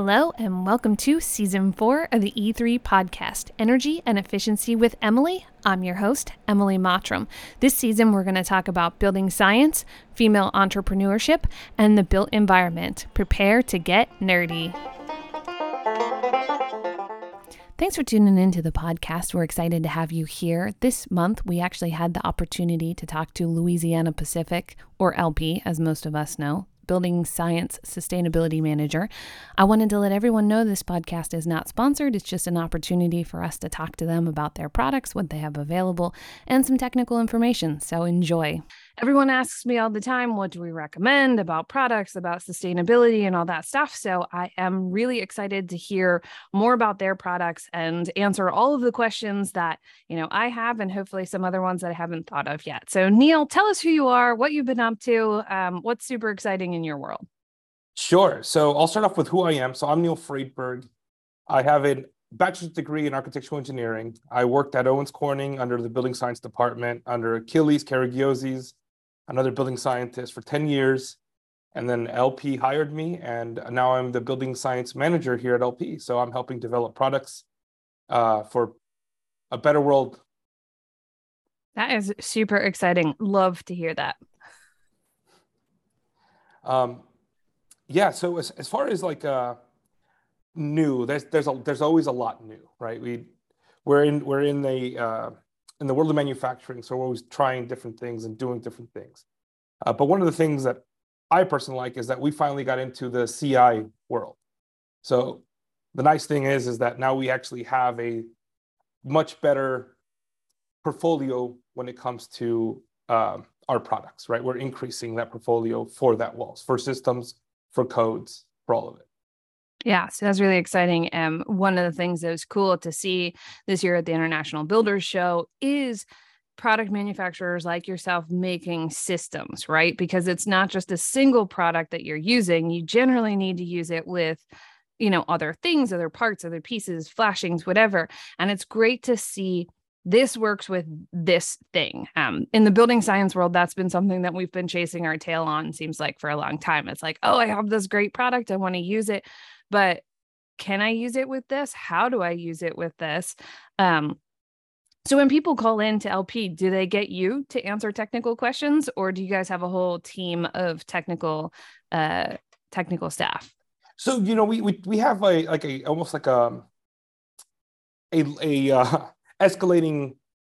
Hello, and welcome to season four of the E3 podcast, Energy and Efficiency with Emily. I'm your host, Emily Mottram. This season, we're going to talk about building science, female entrepreneurship, and the built environment. Prepare to get nerdy. Thanks for tuning into the podcast. We're excited to have you here. This month, we actually had the opportunity to talk to Louisiana Pacific, or LP, as most of us know, Building Science Sustainability Manager. I wanted to let everyone know this podcast is not sponsored. It's just an opportunity for us to talk to them about their products, what they have available, and some technical information. So enjoy. Everyone asks me all the time, what do we recommend about products, about sustainability, and all that stuff. So I am really excited to hear more about their products and answer all of the questions that, you know, I have and hopefully some other ones that I haven't thought of yet. So Neil, tell us who you are, what you've been up to, um, what's super exciting in your world. Sure. So I'll start off with who I am. So I'm Neil Friedberg. I have a bachelor's degree in architectural engineering. I worked at Owens Corning under the building science department under Achilles Karagiozis another building scientist for 10 years. And then LP hired me, and now I'm the building science manager here at LP. So I'm helping develop products uh, for a better world. That is super exciting. Love to hear that. Um, yeah. So as, as far as like uh, new, there's there's a, there's always a lot new, right? We we're in we're in the uh, in the world of manufacturing, so we're always trying different things and doing different things. Uh, but one of the things that I personally like is that we finally got into the CI world. So the nice thing is, is that now we actually have a much better portfolio when it comes to uh, our products, right? We're increasing that portfolio for that walls, for systems, for codes, for all of it. Yeah, so that's really exciting. Um, one of the things that was cool to see this year at the International Builders Show is product manufacturers like yourself making systems, right? Because it's not just a single product that you're using. You generally need to use it with, you know, other things, other parts, other pieces, flashings, whatever. And it's great to see this works with this thing. Um, in the building science world, that's been something that we've been chasing our tail on, seems like for a long time. It's like, oh, I have this great product. I want to use it but can I use it with this? How do I use it with this? Um, so when people call in to LP, do they get you to answer technical questions, or do you guys have a whole team of technical uh, technical staff? So you know, we we we have a like a almost like a a a uh, escalating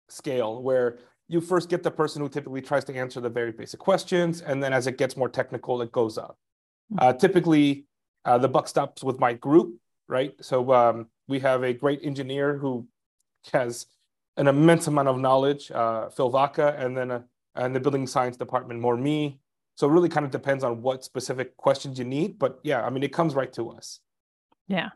scale where you first get the person who typically tries to answer the very basic questions, and then as it gets more technical, it goes up. Hmm. Uh, typically, uh, the buck stops with my group, right? So um, we have a great engineer who has an immense amount of knowledge, uh, Phil Vaca, and then uh, and the building science department more me. So it really kind of depends on what specific questions you need. But yeah, I mean, it comes right to us. Yeah,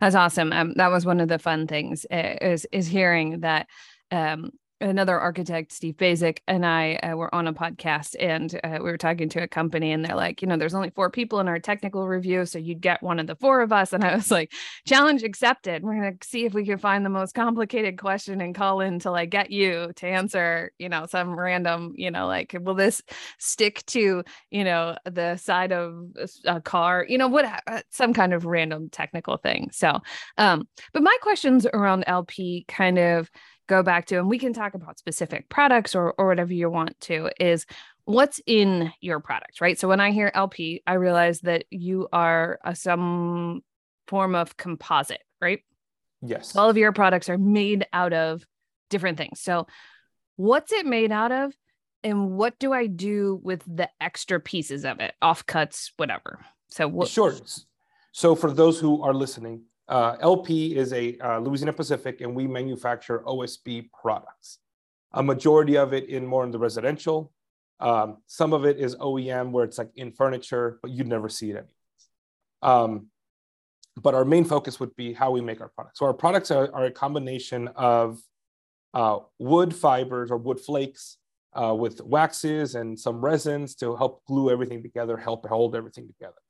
that's awesome. Um, that was one of the fun things uh, is is hearing that um, another architect, Steve Basic, and I uh, were on a podcast and uh, we were talking to a company and they're like, you know, there's only four people in our technical review. So you'd get one of the four of us. And I was like, challenge accepted. We're going to see if we can find the most complicated question and call in until I get you to answer, you know, some random, you know, like, will this stick to, you know, the side of a car, you know, what, uh, some kind of random technical thing. So, um, but my questions around LP kind of, go back to, and we can talk about specific products or, or whatever you want to, is what's in your product, right? So when I hear LP, I realize that you are a, some form of composite, right? Yes. All of your products are made out of different things. So what's it made out of? And what do I do with the extra pieces of it, offcuts, whatever? So what? Sure. So for those who are listening, uh, LP is a uh, Louisiana Pacific, and we manufacture OSB products. A majority of it in more in the residential. Um, some of it is OEM, where it's like in furniture, but you'd never see it anyways. Um, but our main focus would be how we make our products. So our products are, are a combination of uh, wood fibers or wood flakes uh, with waxes and some resins to help glue everything together, help hold everything together.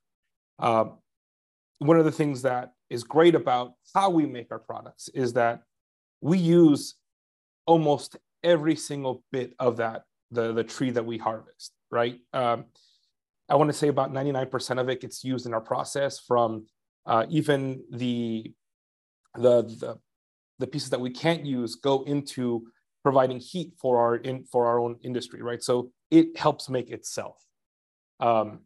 Uh, one of the things that is great about how we make our products is that we use almost every single bit of that the, the tree that we harvest right um, i want to say about 99% of it gets used in our process from Uh, even the, the, the, the pieces that we can't use go into providing heat for our in for our own industry, right? So it helps make itself. Um,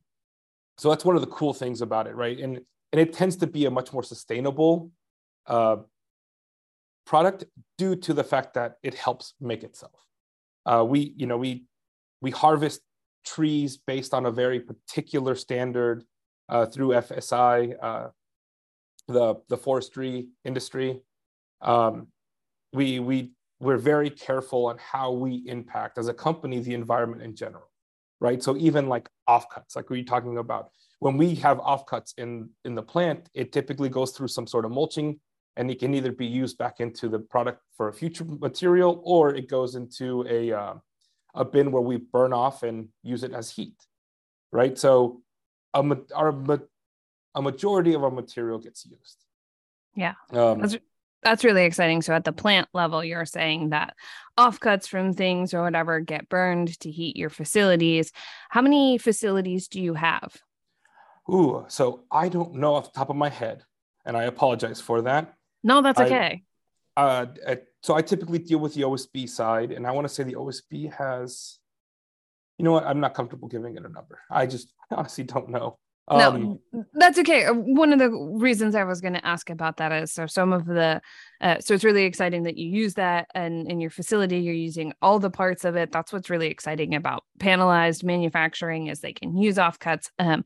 so that's one of the cool things about it, right? And and it tends to be a much more sustainable uh, product due to the fact that it helps make itself. Uh, we, you know, we we harvest trees based on a very particular standard uh, through FSI, uh, the the forestry industry. Um, we we we're very careful on how we impact as a company the environment in general, right? So even like offcuts, like we are talking about, when we have offcuts in in the plant, it typically goes through some sort of mulching, and it can either be used back into the product for a future material, or it goes into a uh, a bin where we burn off and use it as heat, right? So a, our, a majority of our material gets used. Yeah. Um, that's, that's really exciting. So at the plant level, you're saying that offcuts from things or whatever get burned to heat your facilities. How many facilities do you have? Ooh, so I don't know off the top of my head, and I apologize for that. No, that's okay. I, uh, so I typically deal with the OSB side, and I want to say the OSB has, you know what? I'm not comfortable giving it a number. I just honestly don't know. Um, no, that's okay. Uh, one of the reasons I was going to ask about that is so some of the, uh, so it's really exciting that you use that and in your facility you're using all the parts of it. That's what's really exciting about panelized manufacturing is they can use offcuts. Um,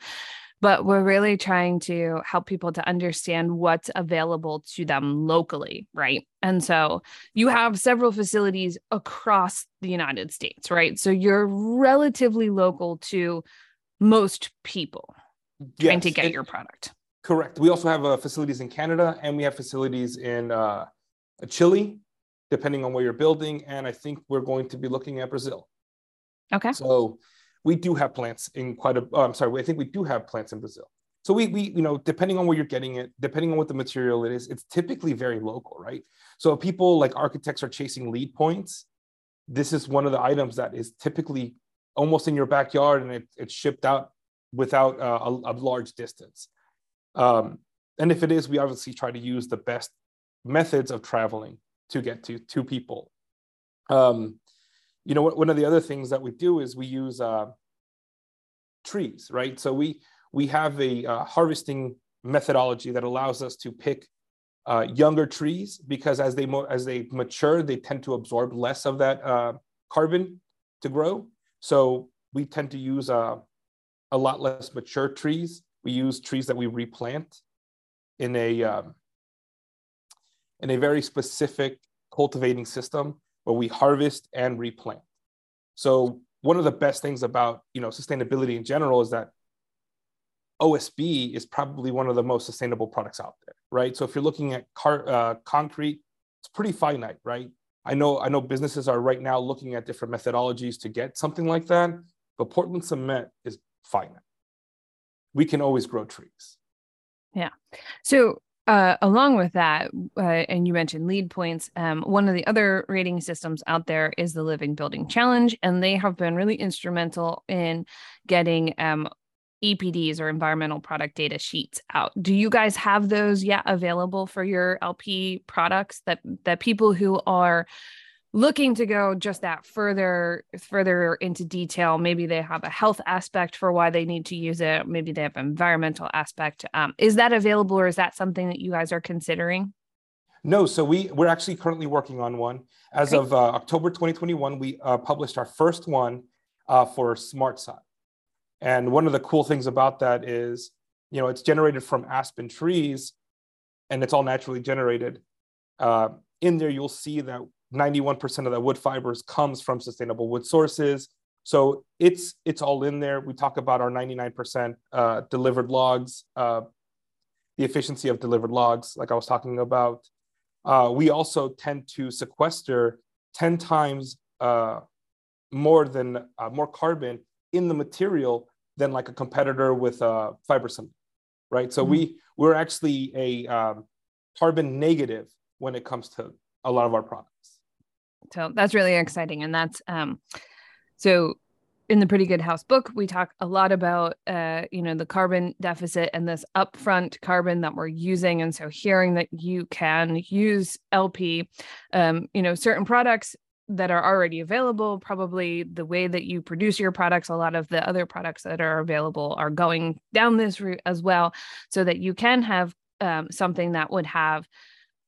but we're really trying to help people to understand what's available to them locally, right? And so you have several facilities across the United States, right? So you're relatively local to most people yes. trying to get your product. Correct. We also have uh, facilities in Canada and we have facilities in uh, Chile, depending on where you're building. And I think we're going to be looking at Brazil. Okay. So we do have plants in quite a. Oh, I'm sorry. I think we do have plants in Brazil. So we, we, you know, depending on where you're getting it, depending on what the material it is, it's typically very local, right? So people like architects are chasing LEED points. This is one of the items that is typically almost in your backyard and it, it's shipped out without uh, a, a, large distance. Um, and if it is, we obviously try to use the best methods of traveling to get to to people. Um, you know, one of the other things that we do is we use uh, trees, right? So we we have a uh, harvesting methodology that allows us to pick uh, younger trees because as they as they mature, they tend to absorb less of that uh, carbon to grow. So we tend to use uh, a lot less mature trees. We use trees that we replant in a um, in a very specific cultivating system where we harvest and replant. So one of the best things about you know sustainability in general is that OSB is probably one of the most sustainable products out there, right? So if you're looking at car, uh, concrete, it's pretty finite, right? I know I know businesses are right now looking at different methodologies to get something like that, but Portland cement is finite. We can always grow trees. Yeah. So uh, along with that, uh, and you mentioned LEED points, um, one of the other rating systems out there is the Living Building Challenge, and they have been really instrumental in getting um, EPDs or environmental product data sheets out. Do you guys have those yet available for your LP products that that people who are looking to go just that further further into detail. Maybe they have a health aspect for why they need to use it. Maybe they have environmental aspect. Um, is that available or is that something that you guys are considering? No so we we're actually currently working on one. As of uh, october 2021 we uh, published our first one uh, for SmartSide and one of the cool things about that is you know it's generated from aspen trees and it's all naturally generated. Uh, in there you'll see that 91% of the wood fibers comes from sustainable wood sources. So it's it's all in there. We talk about our 99% uh, delivered logs, uh, the efficiency of delivered logs, like I was talking about. Uh, we also tend to sequester 10 times uh, more than uh, more carbon in the material than like a competitor with uh, fiber cement, right? So mm-hmm. we we're actually a um, carbon negative when it comes to a lot of our products. So that's really exciting. And that's um so in the Pretty Good House book, we talk a lot about, uh, you know, the carbon deficit and this upfront carbon that we're using. And so, hearing that you can use LP, um, you know, certain products that are already available, probably the way that you produce your products, a lot of the other products that are available are going down this route as well, so that you can have um, something that would have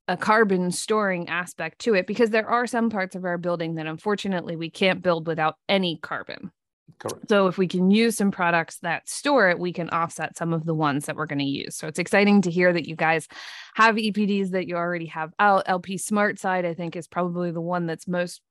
a carbon storing aspect to it because there are some parts of our building that unfortunately we can't build without any carbon. Correct. So if we can use some products that store it, we can offset some of the ones that we're going to use. So it's exciting to hear that you guys have EPDs that you already have out. LP SmartSide, I think, is probably the one that's most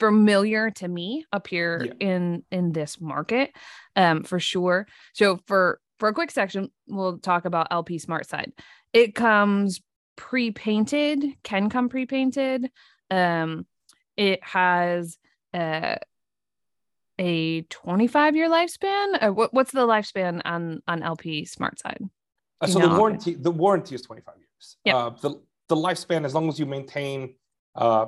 familiar to me up here yeah. in in this market, um, for sure. So for for a quick section, we'll talk about LP SmartSide. It comes pre-painted, can come pre-painted. Um, it has uh, a 25 year lifespan. Uh, what, what's the lifespan on on LP SmartSide? Uh, so the warranty the warranty is 25 years. Yeah. Uh, the the lifespan, as long as you maintain uh,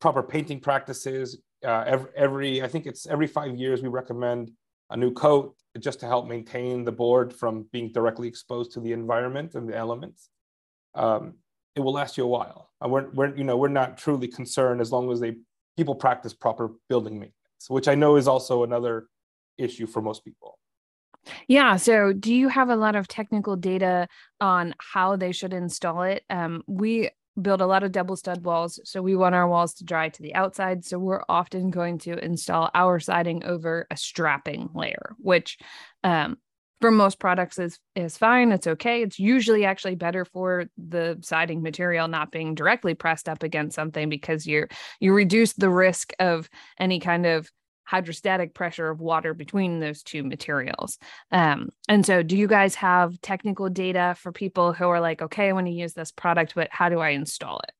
proper painting practices, uh, every, every I think it's every five years we recommend a new coat just to help maintain the board from being directly exposed to the environment and the elements. Um, it will last you a while. Uh, we're, we're, you know, we're not truly concerned as long as they people practice proper building maintenance, which I know is also another issue for most people. Yeah. So, do you have a lot of technical data on how they should install it? Um, we build a lot of double stud walls. So, we want our walls to dry to the outside. So, we're often going to install our siding over a strapping layer, which um, for most products is is fine it's okay. It's usually actually better for the siding material not being directly pressed up against something because you're you reduce the risk of any kind of hydrostatic pressure of water between those two materials. Um, and so do you guys have technical data for people who are like okay i want to use this product but how do i install it?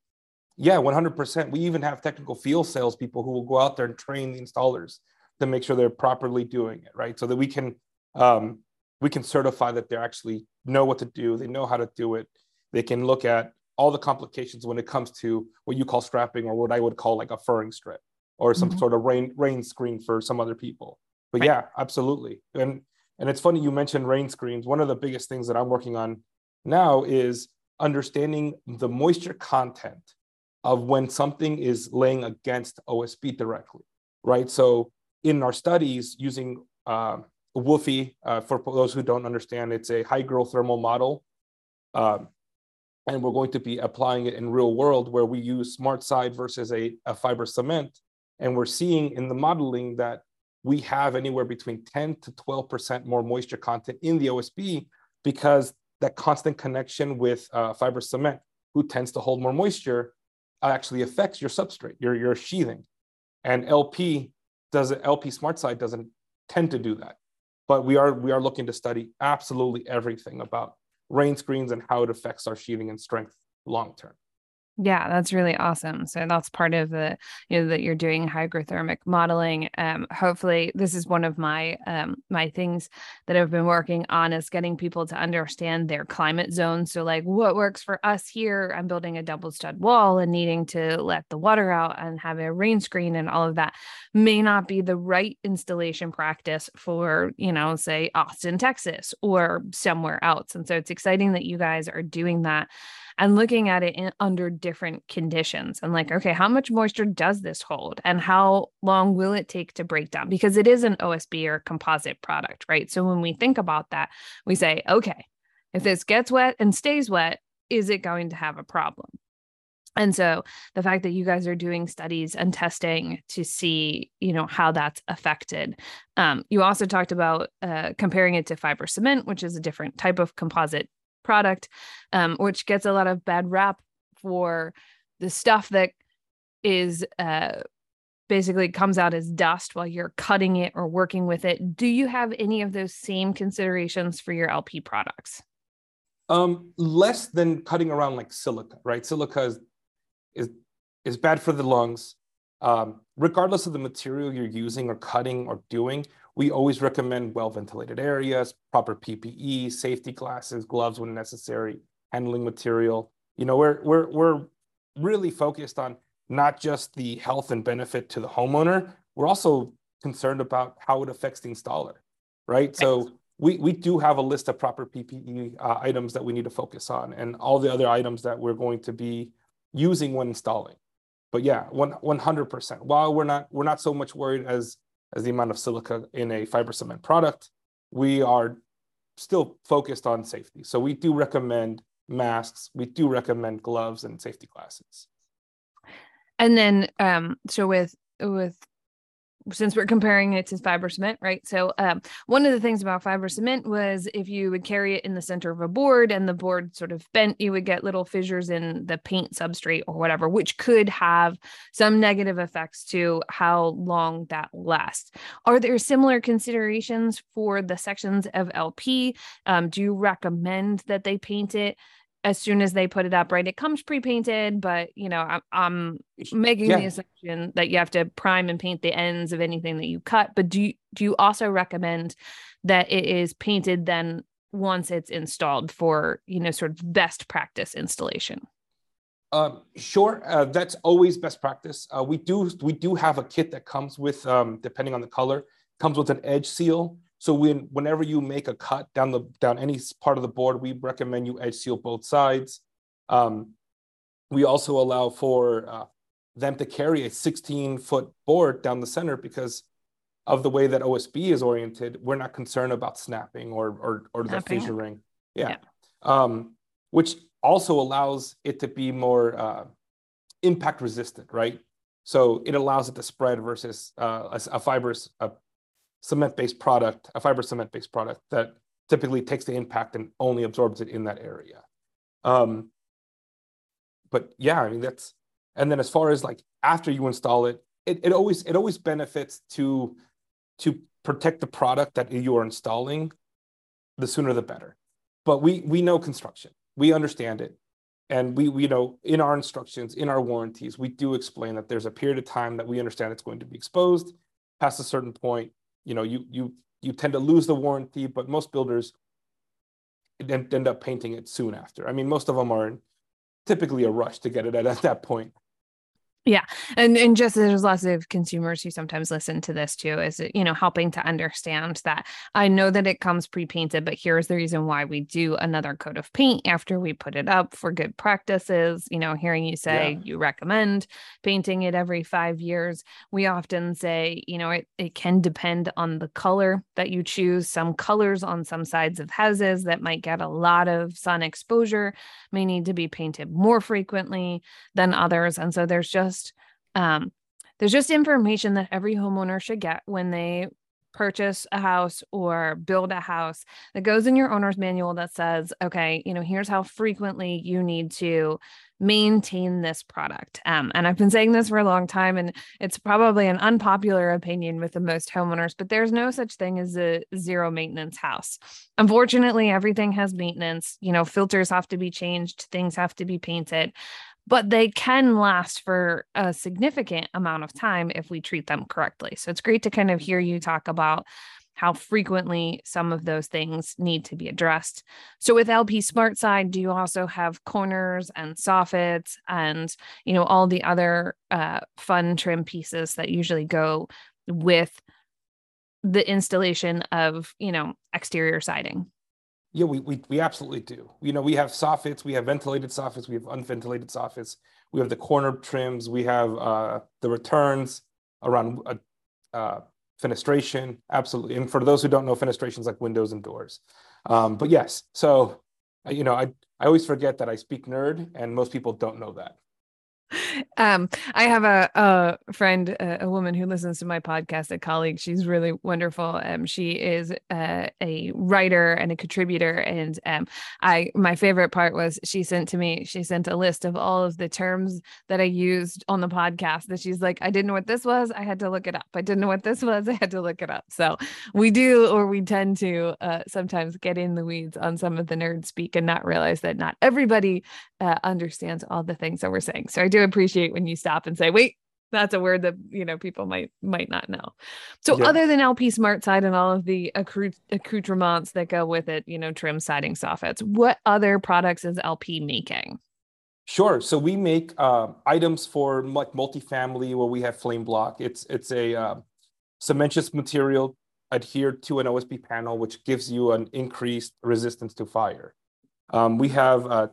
Yeah 100% we even have technical field salespeople who will go out there and train the installers to make sure they're properly doing it right? So that we can um, we can certify that they actually know what to do, they know how to do it. They can look at all the complications when it comes to what you call strapping or what I would call like a furring strip or some mm-hmm. sort of rain rain screen for some other people. But right. yeah, absolutely. And and it's funny you mentioned rain screens. One of the biggest things that I'm working on now is understanding the moisture content of when something is laying against OSB directly, right? So in our studies using uh, WUFI, uh, for those who don't understand, it's a hygrothermal model. Um, and we're going to be applying it in real world where we use SmartSide versus a, a fiber cement. And we're seeing in the modeling that we have anywhere between 10 to 12% more moisture content in the OSB because that constant connection with uh, fiber cement, who tends to hold more moisture, actually affects your substrate, your, your sheathing. And LP does LP SmartSide doesn't tend to do that but we are we are looking to study absolutely everything about rain screens and how it affects our sheathing and strength long term. Yeah, that's really awesome. So that's part of the, you know, that you're doing hygrothermic modeling. Um, hopefully this is one of my um my things that I've been working on is getting people to understand their climate zone. So like what works for us here, I'm building a double stud wall and needing to let the water out and have a rain screen and all of that may not be the right installation practice for, you know, say Austin, Texas or somewhere else. And so it's exciting that you guys are doing that and looking at it in, under different conditions and like okay how much moisture does this hold and how long will it take to break down? Because it is an osb or composite product right? So when we think about that we say okay if this gets wet and stays wet is it going to have a problem? And so the fact that you guys are doing studies and testing to see you know how that's affected um, you also talked about uh, comparing it to fiber cement which is a different type of composite product, um, which gets a lot of bad rap for the stuff that is uh, basically comes out as dust while you're cutting it or working with it. Do you have any of those same considerations for your LP products? Um, less than cutting around like silica, right? Silica is is, is bad for the lungs. Um, regardless of the material you're using or cutting or doing, we always recommend well ventilated areas, proper PPE, safety glasses, gloves when necessary, handling material. You know, we're we're we're really focused on not just the health and benefit to the homeowner, we're also concerned about how it affects the installer, right? So we, we do have a list of proper PPE uh, items that we need to focus on and all the other items that we're going to be using when installing. But yeah, one, 100%. While we're not, we're not so much worried as, as the amount of silica in a fiber cement product, we are still focused on safety. So we do recommend masks. We do recommend gloves and safety glasses. And then, um, so with with since we're comparing it to fiber cement, right? So, um, one of the things about fiber cement was if you would carry it in the center of a board and the board sort of bent, you would get little fissures in the paint substrate or whatever, which could have some negative effects to how long that lasts. Are there similar considerations for the sections of LP? Um, do you recommend that they paint it? As soon as they put it up, right? It comes pre-painted, but you know, I'm, I'm making yeah. the assumption that you have to prime and paint the ends of anything that you cut. But do you, do you also recommend that it is painted then once it's installed for you know sort of best practice installation? Um, sure, uh, that's always best practice. Uh, we do we do have a kit that comes with, um, depending on the color, comes with an edge seal so when whenever you make a cut down the down any part of the board, we recommend you edge seal both sides. Um, we also allow for uh, them to carry a 16 foot board down the center because of the way that OSB is oriented. We're not concerned about snapping or or, or the fissuring. Yeah. yeah. Um, which also allows it to be more uh, impact resistant, right? So it allows it to spread versus uh, a, a fibrous a cement-based product, a fiber cement-based product that typically takes the impact and only absorbs it in that area. Um, but yeah, I mean that's, and then as far as like after you install it, it, it always it always benefits to to protect the product that you are installing. The sooner the better. But we we know construction, we understand it, and we we know in our instructions, in our warranties, we do explain that there's a period of time that we understand it's going to be exposed. Past a certain point, you know, you you you tend to lose the warranty, but most builders end, up painting it soon after. I mean, most of them are typically a rush to get it at, at that point. Yeah. And and just there's lots of consumers who sometimes listen to this too, is you know, helping to understand that I know that it comes pre-painted, but here's the reason why we do another coat of paint after we put it up for good practices. You know, hearing you say yeah. you recommend painting it every five years. We often say, you know, it, it can depend on the color that you choose. Some colors on some sides of houses that might get a lot of sun exposure may need to be painted more frequently than others. And so there's just just um, there's just information that every homeowner should get when they purchase a house or build a house that goes in your owner's manual that says, okay, you know, here's how frequently you need to maintain this product. Um, and I've been saying this for a long time, and it's probably an unpopular opinion with the most homeowners, but there's no such thing as a zero maintenance house. Unfortunately, everything has maintenance. You know, filters have to be changed, things have to be painted but they can last for a significant amount of time if we treat them correctly. So it's great to kind of hear you talk about how frequently some of those things need to be addressed. So with LP SmartSide, do you also have corners and soffits and you know all the other uh, fun trim pieces that usually go with the installation of you know exterior siding? Yeah, we, we, we absolutely do. You know, we have soffits, we have ventilated soffits, we have unventilated soffits, we have the corner trims, we have uh, the returns around uh, uh, fenestration, absolutely. And for those who don't know, fenestrations like windows and doors. Um, but yes, so, you know, I, I always forget that I speak nerd and most people don't know that um, I have a, a friend, a, a, woman who listens to my podcast, a colleague. She's really wonderful. Um, she is uh, a writer and a contributor. And um, I, my favorite part was she sent to me. She sent a list of all of the terms that I used on the podcast. That she's like, I didn't know what this was. I had to look it up. I didn't know what this was. I had to look it up. So we do, or we tend to uh, sometimes get in the weeds on some of the nerd speak and not realize that not everybody uh, understands all the things that we're saying. So I do appreciate when you stop and say, wait, that's a word that you know people might might not know. So yeah. other than LP SmartSide and all of the accoutrements that go with it, you know, trim siding soffits, what other products is LP making? Sure. So we make uh, items for like multifamily where we have FlameBlock It's it's a uh, cementitious material adhered to an OSB panel, which gives you an increased resistance to fire. Um, we have a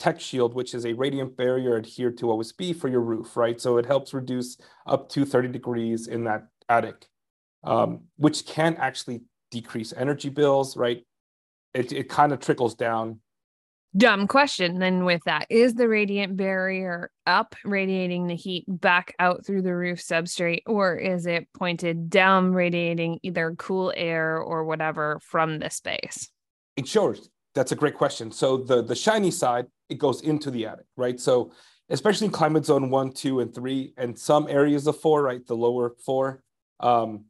TechShield, which is a radiant barrier adhered to OSB for your roof, right? So it helps reduce up to 30 degrees in that attic, um, which can actually decrease energy bills, right? It, it kind of trickles down dumb question then with that is the radiant barrier up radiating the heat back out through the roof substrate or is it pointed down radiating either cool air or whatever from the space it shows that's a great question so the the shiny side it goes into the attic right so especially in climate zone one two and three and some areas of four right the lower four um,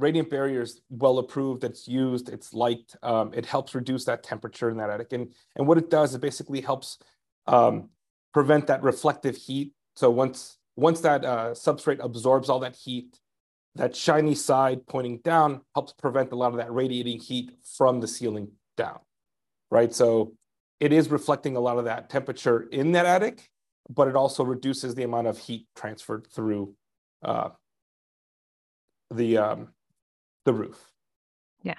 radiant barrier is well approved. It's used. It's liked. Um, it helps reduce that temperature in that attic. And, and what it does, it basically helps um, prevent that reflective heat. So once, once that uh, substrate absorbs all that heat, that shiny side pointing down helps prevent a lot of that radiating heat from the ceiling down, right? So it is reflecting a lot of that temperature in that attic, but it also reduces the amount of heat transferred through uh, the um, the roof. Yeah.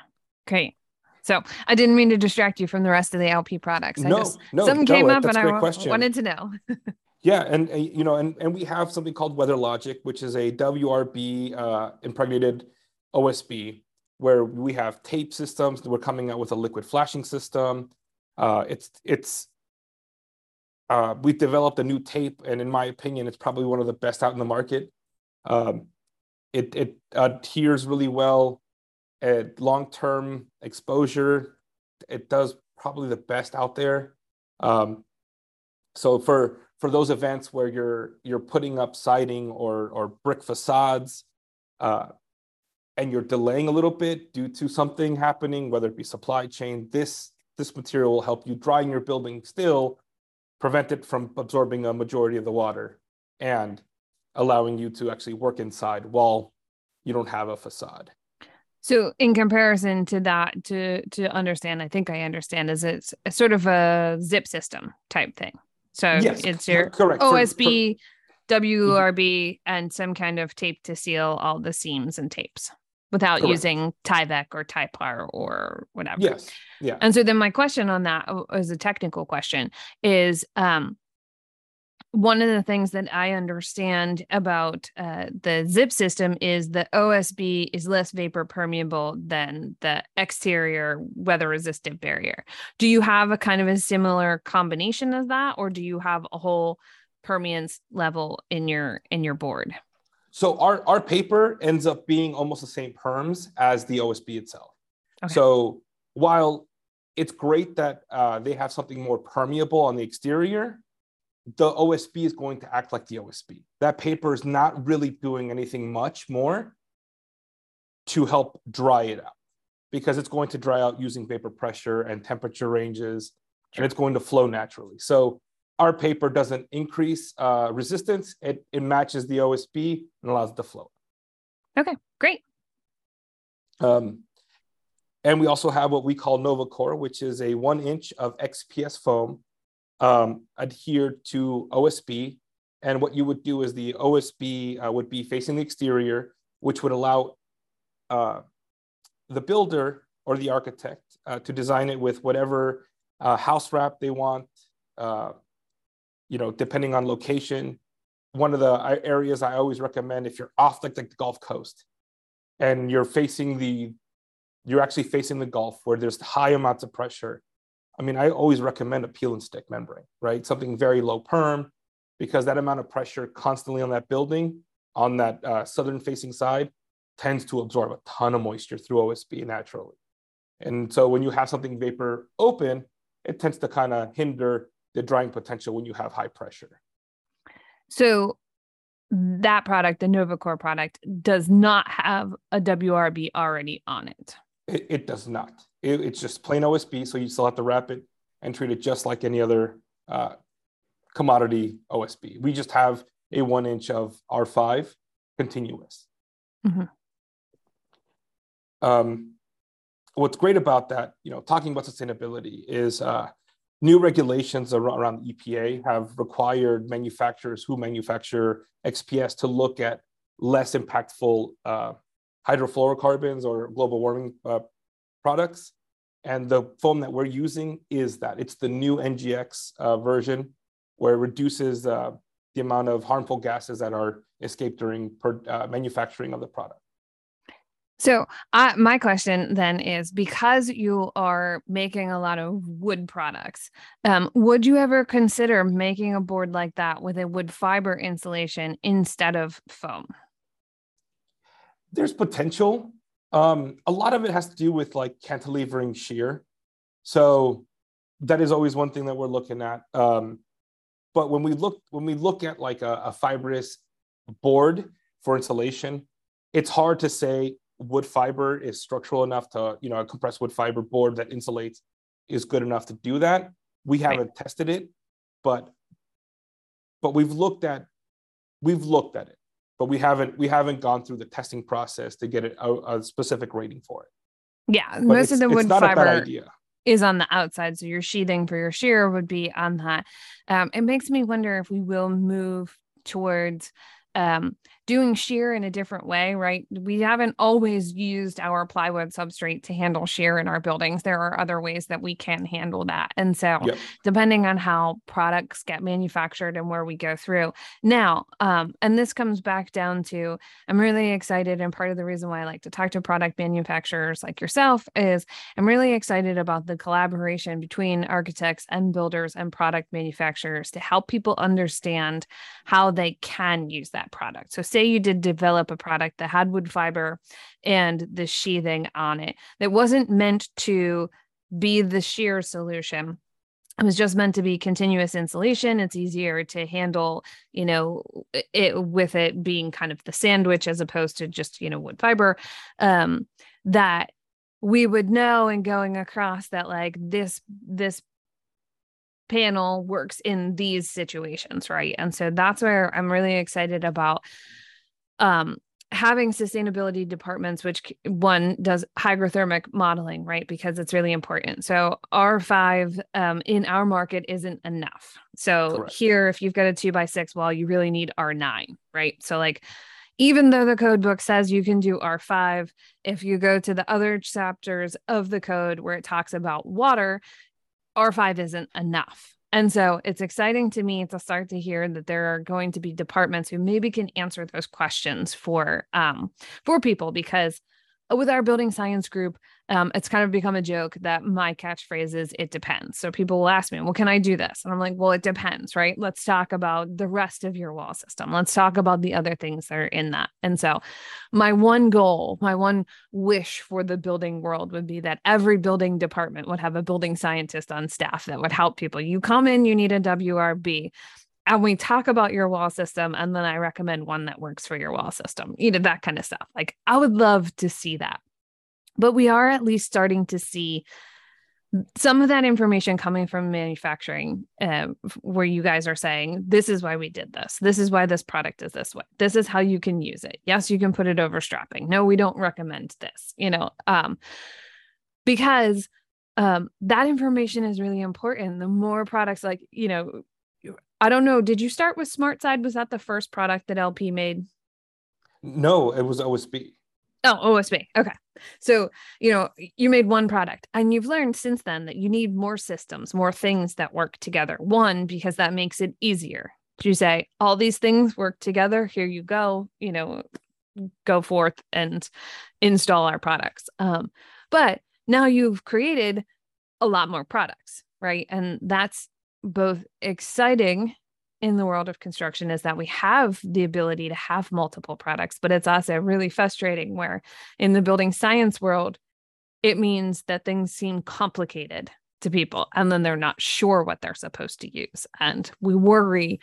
Great. So I didn't mean to distract you from the rest of the LP products. I no, just, no, something no, came up and I question. wanted to know. yeah, and uh, you know, and and we have something called WeatherLogic, which is a WRB uh, impregnated OSB, where we have tape systems. We're coming out with a liquid flashing system. Uh, it's it's uh, we've developed a new tape, and in my opinion, it's probably one of the best out in the market. Um, it it adheres really well at long-term exposure. It does probably the best out there. Um, so for for those events where you're you're putting up siding or or brick facades, uh, and you're delaying a little bit due to something happening, whether it be supply chain, this this material will help you dry in your building still, prevent it from absorbing a majority of the water, and allowing you to actually work inside while you don't have a facade. So in comparison to that, to to understand, I think I understand is it's a sort of a zip system type thing. So yes, it's your correct. OSB, for, for, WRB, mm-hmm. and some kind of tape to seal all the seams and tapes without correct. using Tyvek or Typar or whatever. Yes. Yeah. And so then my question on that is a technical question is um one of the things that I understand about uh, the zip system is the OSB is less vapor permeable than the exterior weather resistant barrier. Do you have a kind of a similar combination of that, or do you have a whole permeance level in your in your board? So our our paper ends up being almost the same perms as the OSB itself. Okay. So while it's great that uh, they have something more permeable on the exterior the OSB is going to act like the OSB. That paper is not really doing anything much more to help dry it out because it's going to dry out using vapor pressure and temperature ranges and it's going to flow naturally. So our paper doesn't increase uh, resistance, it, it matches the OSB and allows it to flow. Okay, great. Um, and we also have what we call NovaCore, which is a one inch of XPS foam um, adhered to OSB. And what you would do is the OSB uh, would be facing the exterior, which would allow uh, the builder or the architect uh, to design it with whatever uh, house wrap they want, uh, you know, depending on location. One of the uh, areas I always recommend if you're off like, the Gulf Coast and you're facing the, you're actually facing the Gulf where there's high amounts of pressure I mean, I always recommend a peel and stick membrane, right? Something very low perm, because that amount of pressure constantly on that building, on that uh, southern facing side, tends to absorb a ton of moisture through OSB naturally. And so when you have something vapor open, it tends to kind of hinder the drying potential when you have high pressure. So that product, the NovaCore product, does not have a WRB already on it. It, it does not. It, it's just plain OSB, so you still have to wrap it and treat it just like any other uh, commodity OSB. We just have a one inch of R5 continuous. Mm-hmm. Um, what's great about that, you know, talking about sustainability is uh, new regulations around EPA have required manufacturers who manufacture XPS to look at less impactful uh, hydrofluorocarbons or global warming uh, products. And the foam that we're using is that. It's the new NGX uh, version where it reduces uh, the amount of harmful gases that are escaped during per, uh, manufacturing of the product. So, my question then is because you are making a lot of wood products, um, would you ever consider making a board like that with a wood fiber insulation instead of foam? There's potential. Um, a lot of it has to do with like cantilevering shear. So, that is always one thing that we're looking at. Um, but when we look when we look at like a, a fibrous board for insulation, it's hard to say wood fiber is structural enough to, you know, a compressed wood fiber board that insulates is good enough to do that. We haven't right. tested it, but but we've looked at we've looked at it, but we haven't we haven't gone through the testing process to get a, a specific rating for it. Yeah, but most of the wood fiber is on the outside, so your sheathing for your shear would be on that. Um, it makes me wonder if we will move towards um, doing shear in a different way, right? We haven't always used our plywood substrate to handle shear in our buildings. There are other ways that we can handle that. And so, yep. depending on how products get manufactured and where we go through. Now, um, and this comes back down to I'm really excited. And part of the reason why I like to talk to product manufacturers like yourself is I'm really excited about the collaboration between architects and builders and product manufacturers to help people understand how they can use that product. So, say you did develop a product that had wood fiber and the sheathing on it. That wasn't meant to be the shear solution. It was just meant to be continuous insulation. It's easier to handle you know it with it being kind of the sandwich as opposed to just you know wood fiber. Um that we would know in going across that like this this panel works in these situations right? And so that's where i'm really excited about um, having sustainability departments which one does hygrothermic modeling right? Because it's really important. So r5 um, in our market isn't enough. So Correct. here if you've got a two by six wall you really need r9 right? So like even though the code book says you can do r5 if you go to the other chapters of the code where it talks about water r5 isn't enough. And so it's exciting to me to start to hear that there are going to be departments who maybe can answer those questions for um, for people because with our building science group, um, it's kind of become a joke that my catchphrase is "it depends." So people will ask me, "Well, can I do this?" And I'm like, "Well, it depends, right? Let's talk about the rest of your wall system. Let's talk about the other things that are in that." And so, my one goal, my one wish for the building world would be that every building department would have a building scientist on staff that would help people. You come in, you need a WRB and we talk about your wall system and then i recommend one that works for your wall system you know that kind of stuff like i would love to see that. But we are at least starting to see some of that information coming from manufacturing uh, where you guys are saying this is why we did this. This is why this product is this way. This is how you can use it. Yes you can put it over strapping. No we don't recommend this you know um, because um, that information is really important. The more products like you know I don't know. Did you start with SmartSide? Was that the first product that LP made? No, it was OSB. Oh, OSB. Okay. So, you know, you made one product and you've learned since then that you need more systems, more things that work together. One, because that makes it easier. You say, all these things work together. Here you go, you know, go forth and install our products. Um, but now you've created a lot more products, right? And that's both exciting in the world of construction is that we have the ability to have multiple products, but it's also really frustrating where in the building science world, it means that things seem complicated to people and then they're not sure what they're supposed to use. And we worry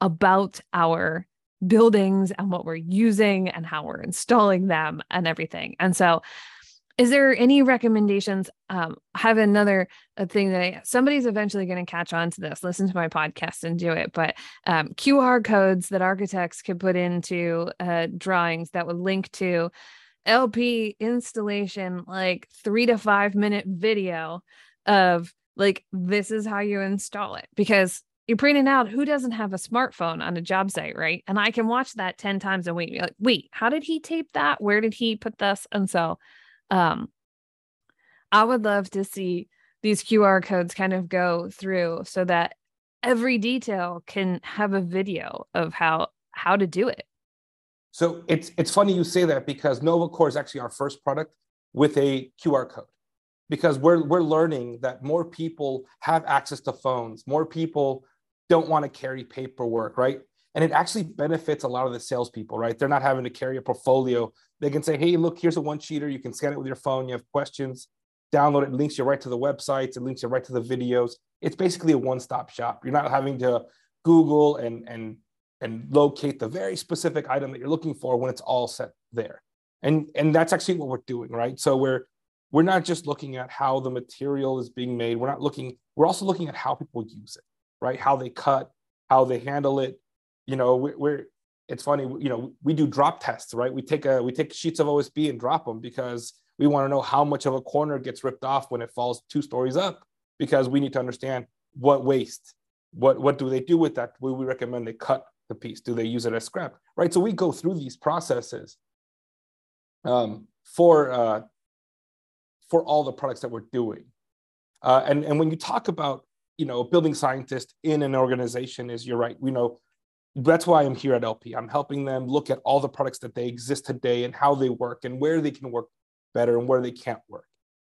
about our buildings and what we're using and how we're installing them and everything. And so is there any recommendations um I have another thing that I, somebody's eventually going to catch on to this listen to my podcast and do it but um, qr codes that architects could put into uh, drawings that would link to lp installation like three to five minute video of like this is how you install it because you print it out. Who doesn't have a smartphone on a job site, right? And I can watch that 10 times a week. Like, wait, how did he tape that? Where did he put this? And so um I would love to see these QR codes kind of go through so that every detail can have a video of how how to do it. So it's it's funny you say that because NovaCore is actually our first product with a QR code because we're we're learning that more people have access to phones, more people don't want to carry paperwork, right? And it actually benefits a lot of the salespeople, right? They're not having to carry a portfolio. They can say, "Hey, look, here's a one sheeter. You can scan it with your phone. You have questions, download it. it links you right to the websites. It links you right to the videos. It's basically a one-stop shop. You're not having to Google and and and locate the very specific item that you're looking for when it's all set there. And and that's actually what we're doing, right? So we're we're not just looking at how the material is being made. We're not looking. We're also looking at how people use it, right? How they cut, how they handle it. You know, we're, it's funny. You know, we do drop tests, right? We take a we take sheets of OSB and drop them because we want to know how much of a corner gets ripped off when it falls two stories up because we need to understand what waste, what what do they do with that? We, we recommend they cut the piece. Do they use it as scrap? Right. So we go through these processes um, for uh, for all the products that we're doing. Uh, and and when you talk about you know a building scientist in an organization, is you're right. We know that's why I'm here at LP. I'm helping them look at all the products that they exist today and how they work and where they can work better and where they can't work,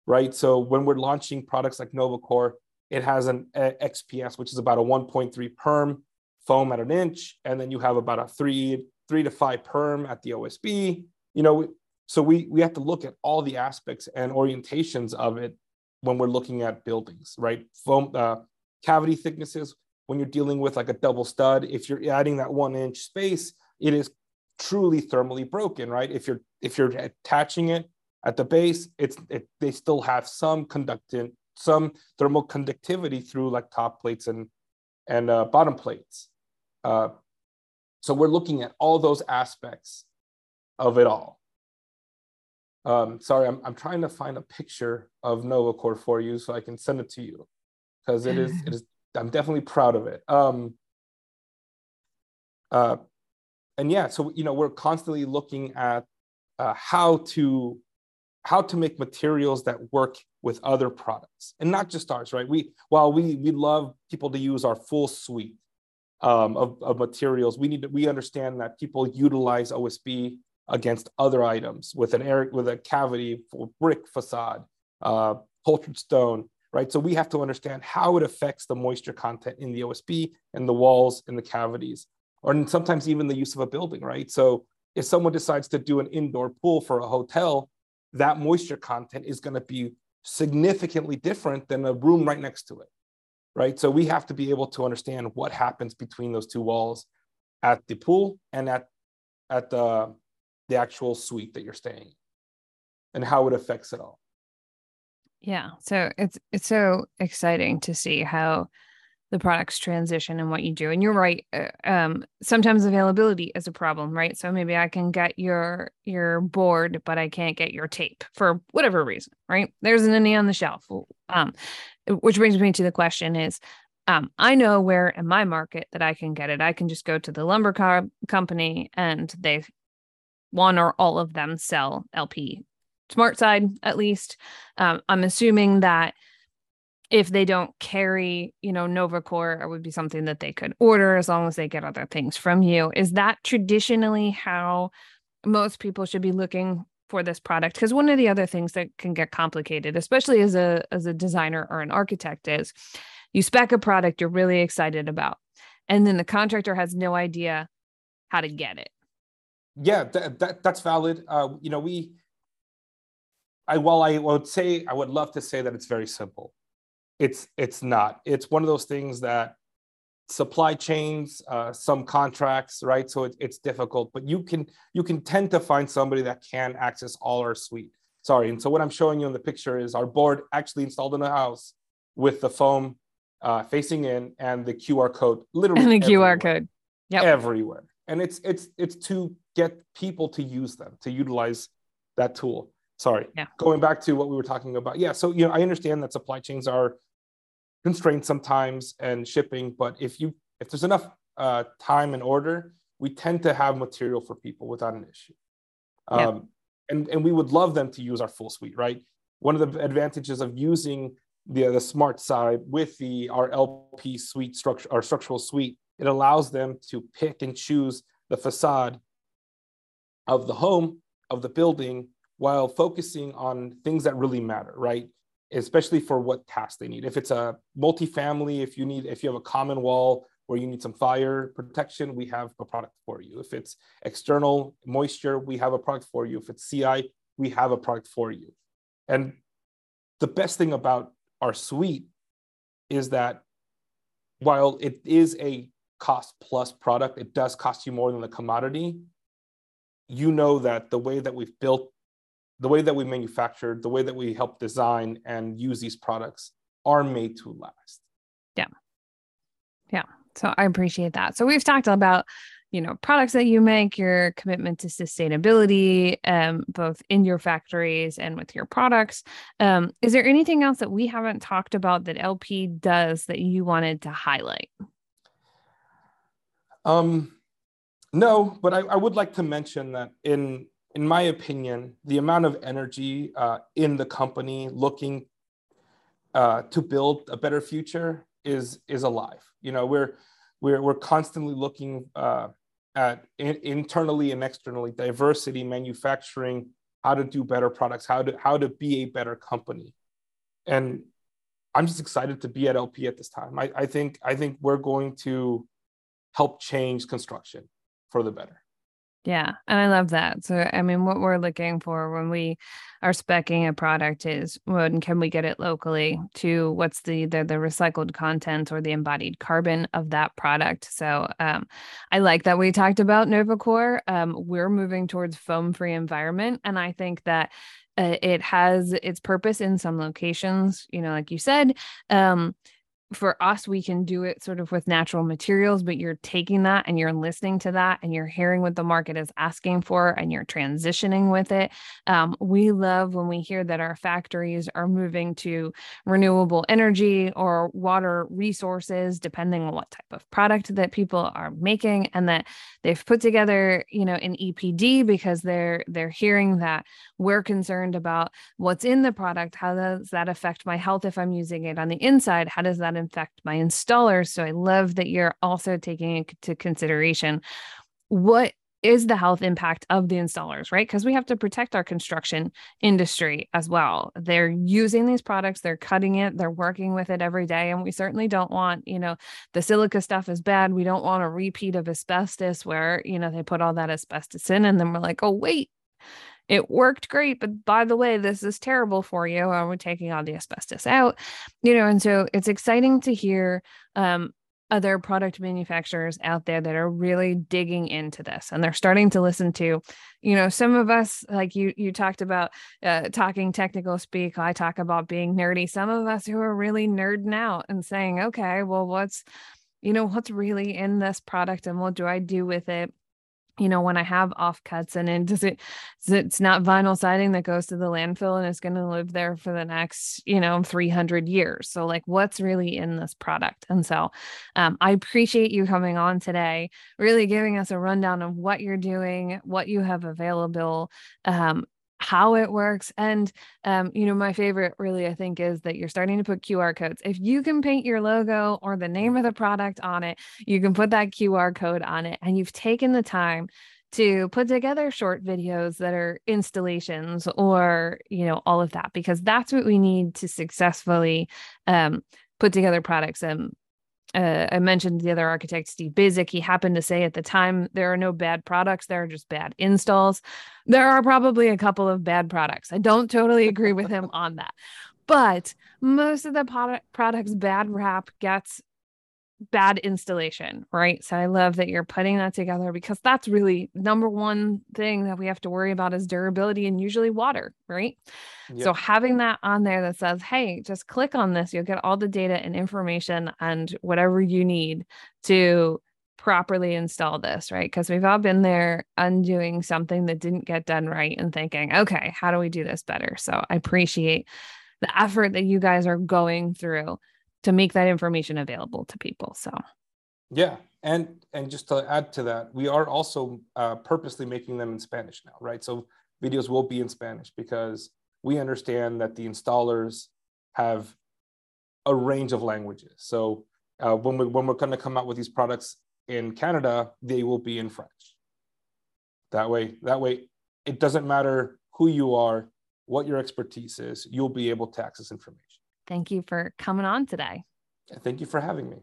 right? So when we're launching products like NovaCore, it has an XPS, which is about a 1.3 perm foam at an inch, and then you have about a three three to five perm at the OSB. You know, so we we have to look at all the aspects and orientations of it when we're looking at buildings, right? Foam uh, cavity thicknesses. When you're dealing with like a double stud, if you're adding that one inch space, it is truly thermally broken, right? If you're if you're attaching it at the base, it's it, they still have some conductant, some thermal conductivity through like top plates and and uh, bottom plates. Uh, so we're looking at all those aspects of it all. Um, sorry, I'm, I'm trying to find a picture of NovaCore for you so I can send it to you because it is it is I'm definitely proud of it. Um, uh, and yeah, so you know we're constantly looking at uh, how to how to make materials that work with other products and not just ours, right? We while we we love people to use our full suite um, of, of materials, we need to we understand that people utilize OSB against other items with an air with a cavity for brick facade, uh, cultured stone, right? So we have to understand how it affects the moisture content in the OSB and the walls and the cavities, or sometimes even the use of a building, right? So if someone decides to do an indoor pool for a hotel, that moisture content is going to be significantly different than a room right next to it right so we have to be able to understand what happens between those two walls at the pool and at at the the actual suite that you're staying and how it affects it all yeah so it's it's so exciting to see how the products transition and what you do and you're right uh, um, sometimes availability is a problem right? So maybe i can get your your board but i can't get your tape for whatever reason right? There's an any on the shelf um, which brings me to the question is um, i know where in my market that i can get it. I can just go to the lumber company and they one or all of them sell lp SmartSide at least um, i'm assuming that if they don't carry, you know, NovaCore, it would be something that they could order as long as they get other things from you. Is that traditionally how most people should be looking for this product? Because one of the other things that can get complicated, especially as a as a designer or an architect, is you spec a product you're really excited about, and then the contractor has no idea how to get it. Yeah, that that's valid. Uh, you know, we. I while I would say I would love to say that it's very simple. It's it's not. It's one of those things that supply chains uh, some contracts right? So it, it's difficult but you can you can tend to find somebody that can access all our suite. Sorry and so what i'm showing you in the picture is our board actually installed in the house with the foam uh, facing in and the qr code literally and the everywhere, qr code. Yeah everywhere. And it's it's it's to get people to use them to utilize that tool sorry yeah. going back to what we were talking about yeah so you know i understand that supply chains are constrained sometimes and shipping, but if you if there's enough uh, time and order, we tend to have material for people without an issue. Um, and, and we would love them to use our full suite, right? One of the advantages of using the, the SmartSide with the our LP suite structure, our structural suite, it allows them to pick and choose the facade of the home, of the building, while focusing on things that really matter, right? Especially for what tasks they need. If it's a multifamily, if you need, if you have a common wall where you need some fire protection, we have a product for you. If it's external moisture, we have a product for you. If it's CI, we have a product for you. And the best thing about our suite is that while it is a cost plus product, it does cost you more than the commodity. You know that the way that we've built, the way that we manufacture, the way that we help design and use these products are made to last. Yeah. Yeah. So I appreciate that. So we've talked about, you know, products that you make, your commitment to sustainability, um, both in your factories and with your products. Um, is there anything else that we haven't talked about that LP does that you wanted to highlight? Um, no, but I, I would like to mention that in in my opinion, the amount of energy uh, in the company looking uh, to build a better future is is alive. You know, we're we're we're constantly looking uh, at in, internally and externally diversity, manufacturing, how to do better products, how to how to be a better company, and I'm just excited to be at LP at this time. I, I think I think we're going to help change construction for the better. Yeah, and I love that. So, I mean, what we're looking for when we are specing a product is when can we get it locally to what's the the, recycled content or the embodied carbon of that product. So, um, I like that we talked about NovaCore. Um, we're moving towards foam free environment, and I think that uh, it has its purpose in some locations. You know, like you said. Um, for us, we can do it sort of with natural materials, but you're taking that and you're listening to that and you're hearing what the market is asking for and you're transitioning with it. Um, we love when we hear that our factories are moving to renewable energy or water resources, depending on what type of product that people are making, and that they've put together, you know, an EPD because they're they're hearing that we're concerned about what's in the product. How does that affect my health if I'm using it on the inside? How does that infect my installers. So I love that you're also taking into consideration what is the health impact of the installers, right? Because we have to protect our construction industry as well. They're using these products, they're cutting it, they're working with it every day. And we certainly don't want, you know, the silica stuff is bad. We don't want a repeat of asbestos where, you know, they put all that asbestos in and then we're like, oh, wait, it worked great, but by the way, this is terrible for you. And we're taking all the asbestos out, you know, and so it's exciting to hear um, other product manufacturers out there that are really digging into this and they're starting to listen to you know some of us like you you talked about uh, talking technical speak i talk about being nerdy some of us who are really nerding out and saying okay well what's you know what's really in this product and what do i do with it you know, when I have offcuts and it does it, it's not vinyl siding that goes to the landfill and it's going to live there for the next, you know, 300 years. So, like, what's really in this product? And so, um, I appreciate you coming on today, really giving us a rundown of what you're doing, what you have available, um, how it works. And, um, you know, my favorite really, I think, is that you're starting to put QR codes. If you can paint your logo or the name of the product on it, you can put that QR code on it. And you've taken the time to put together short videos that are installations or, you know, all of that, because that's what we need to successfully um, put together products. And uh, I mentioned the other architect, Steve Baczek. He happened to say at the time, there are no bad products, there are just bad installs. There are probably a couple of bad products. I don't totally agree with him on that. But most of the product, products bad rap gets bad installation, right? So I love that you're putting that together because that's really number one thing that we have to worry about is durability and usually water, right? Yep. So having that on there that says, hey, just click on this, you'll get all the data and information and whatever you need to properly install this, right? Because we've all been there undoing something that didn't get done right and thinking, okay, how do we do this better? So I appreciate the effort that you guys are going through to make that information available to people. So yeah, and and just to add to that, we are also uh, purposely making them in Spanish now, right? So videos will be in Spanish because we understand that the installers have a range of languages. So uh, when we when we're going to come out with these products in Canada, they will be in French. That way, that way, it doesn't matter who you are, what your expertise is, you'll be able to access information. Thank you for coming on today. Thank you for having me.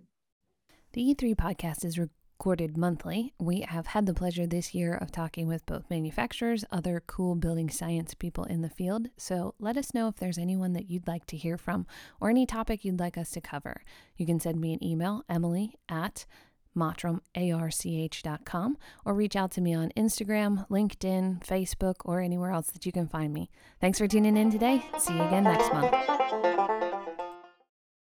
The E3 podcast is recorded monthly. We have had the pleasure this year of talking with both manufacturers, other cool building science people in the field. So let us know if there's anyone that you'd like to hear from or any topic you'd like us to cover. You can send me an email, emily at mottramarch.com, or reach out to me on Instagram, LinkedIn, Facebook, or anywhere else that you can find me. Thanks for tuning in today. See you again next month.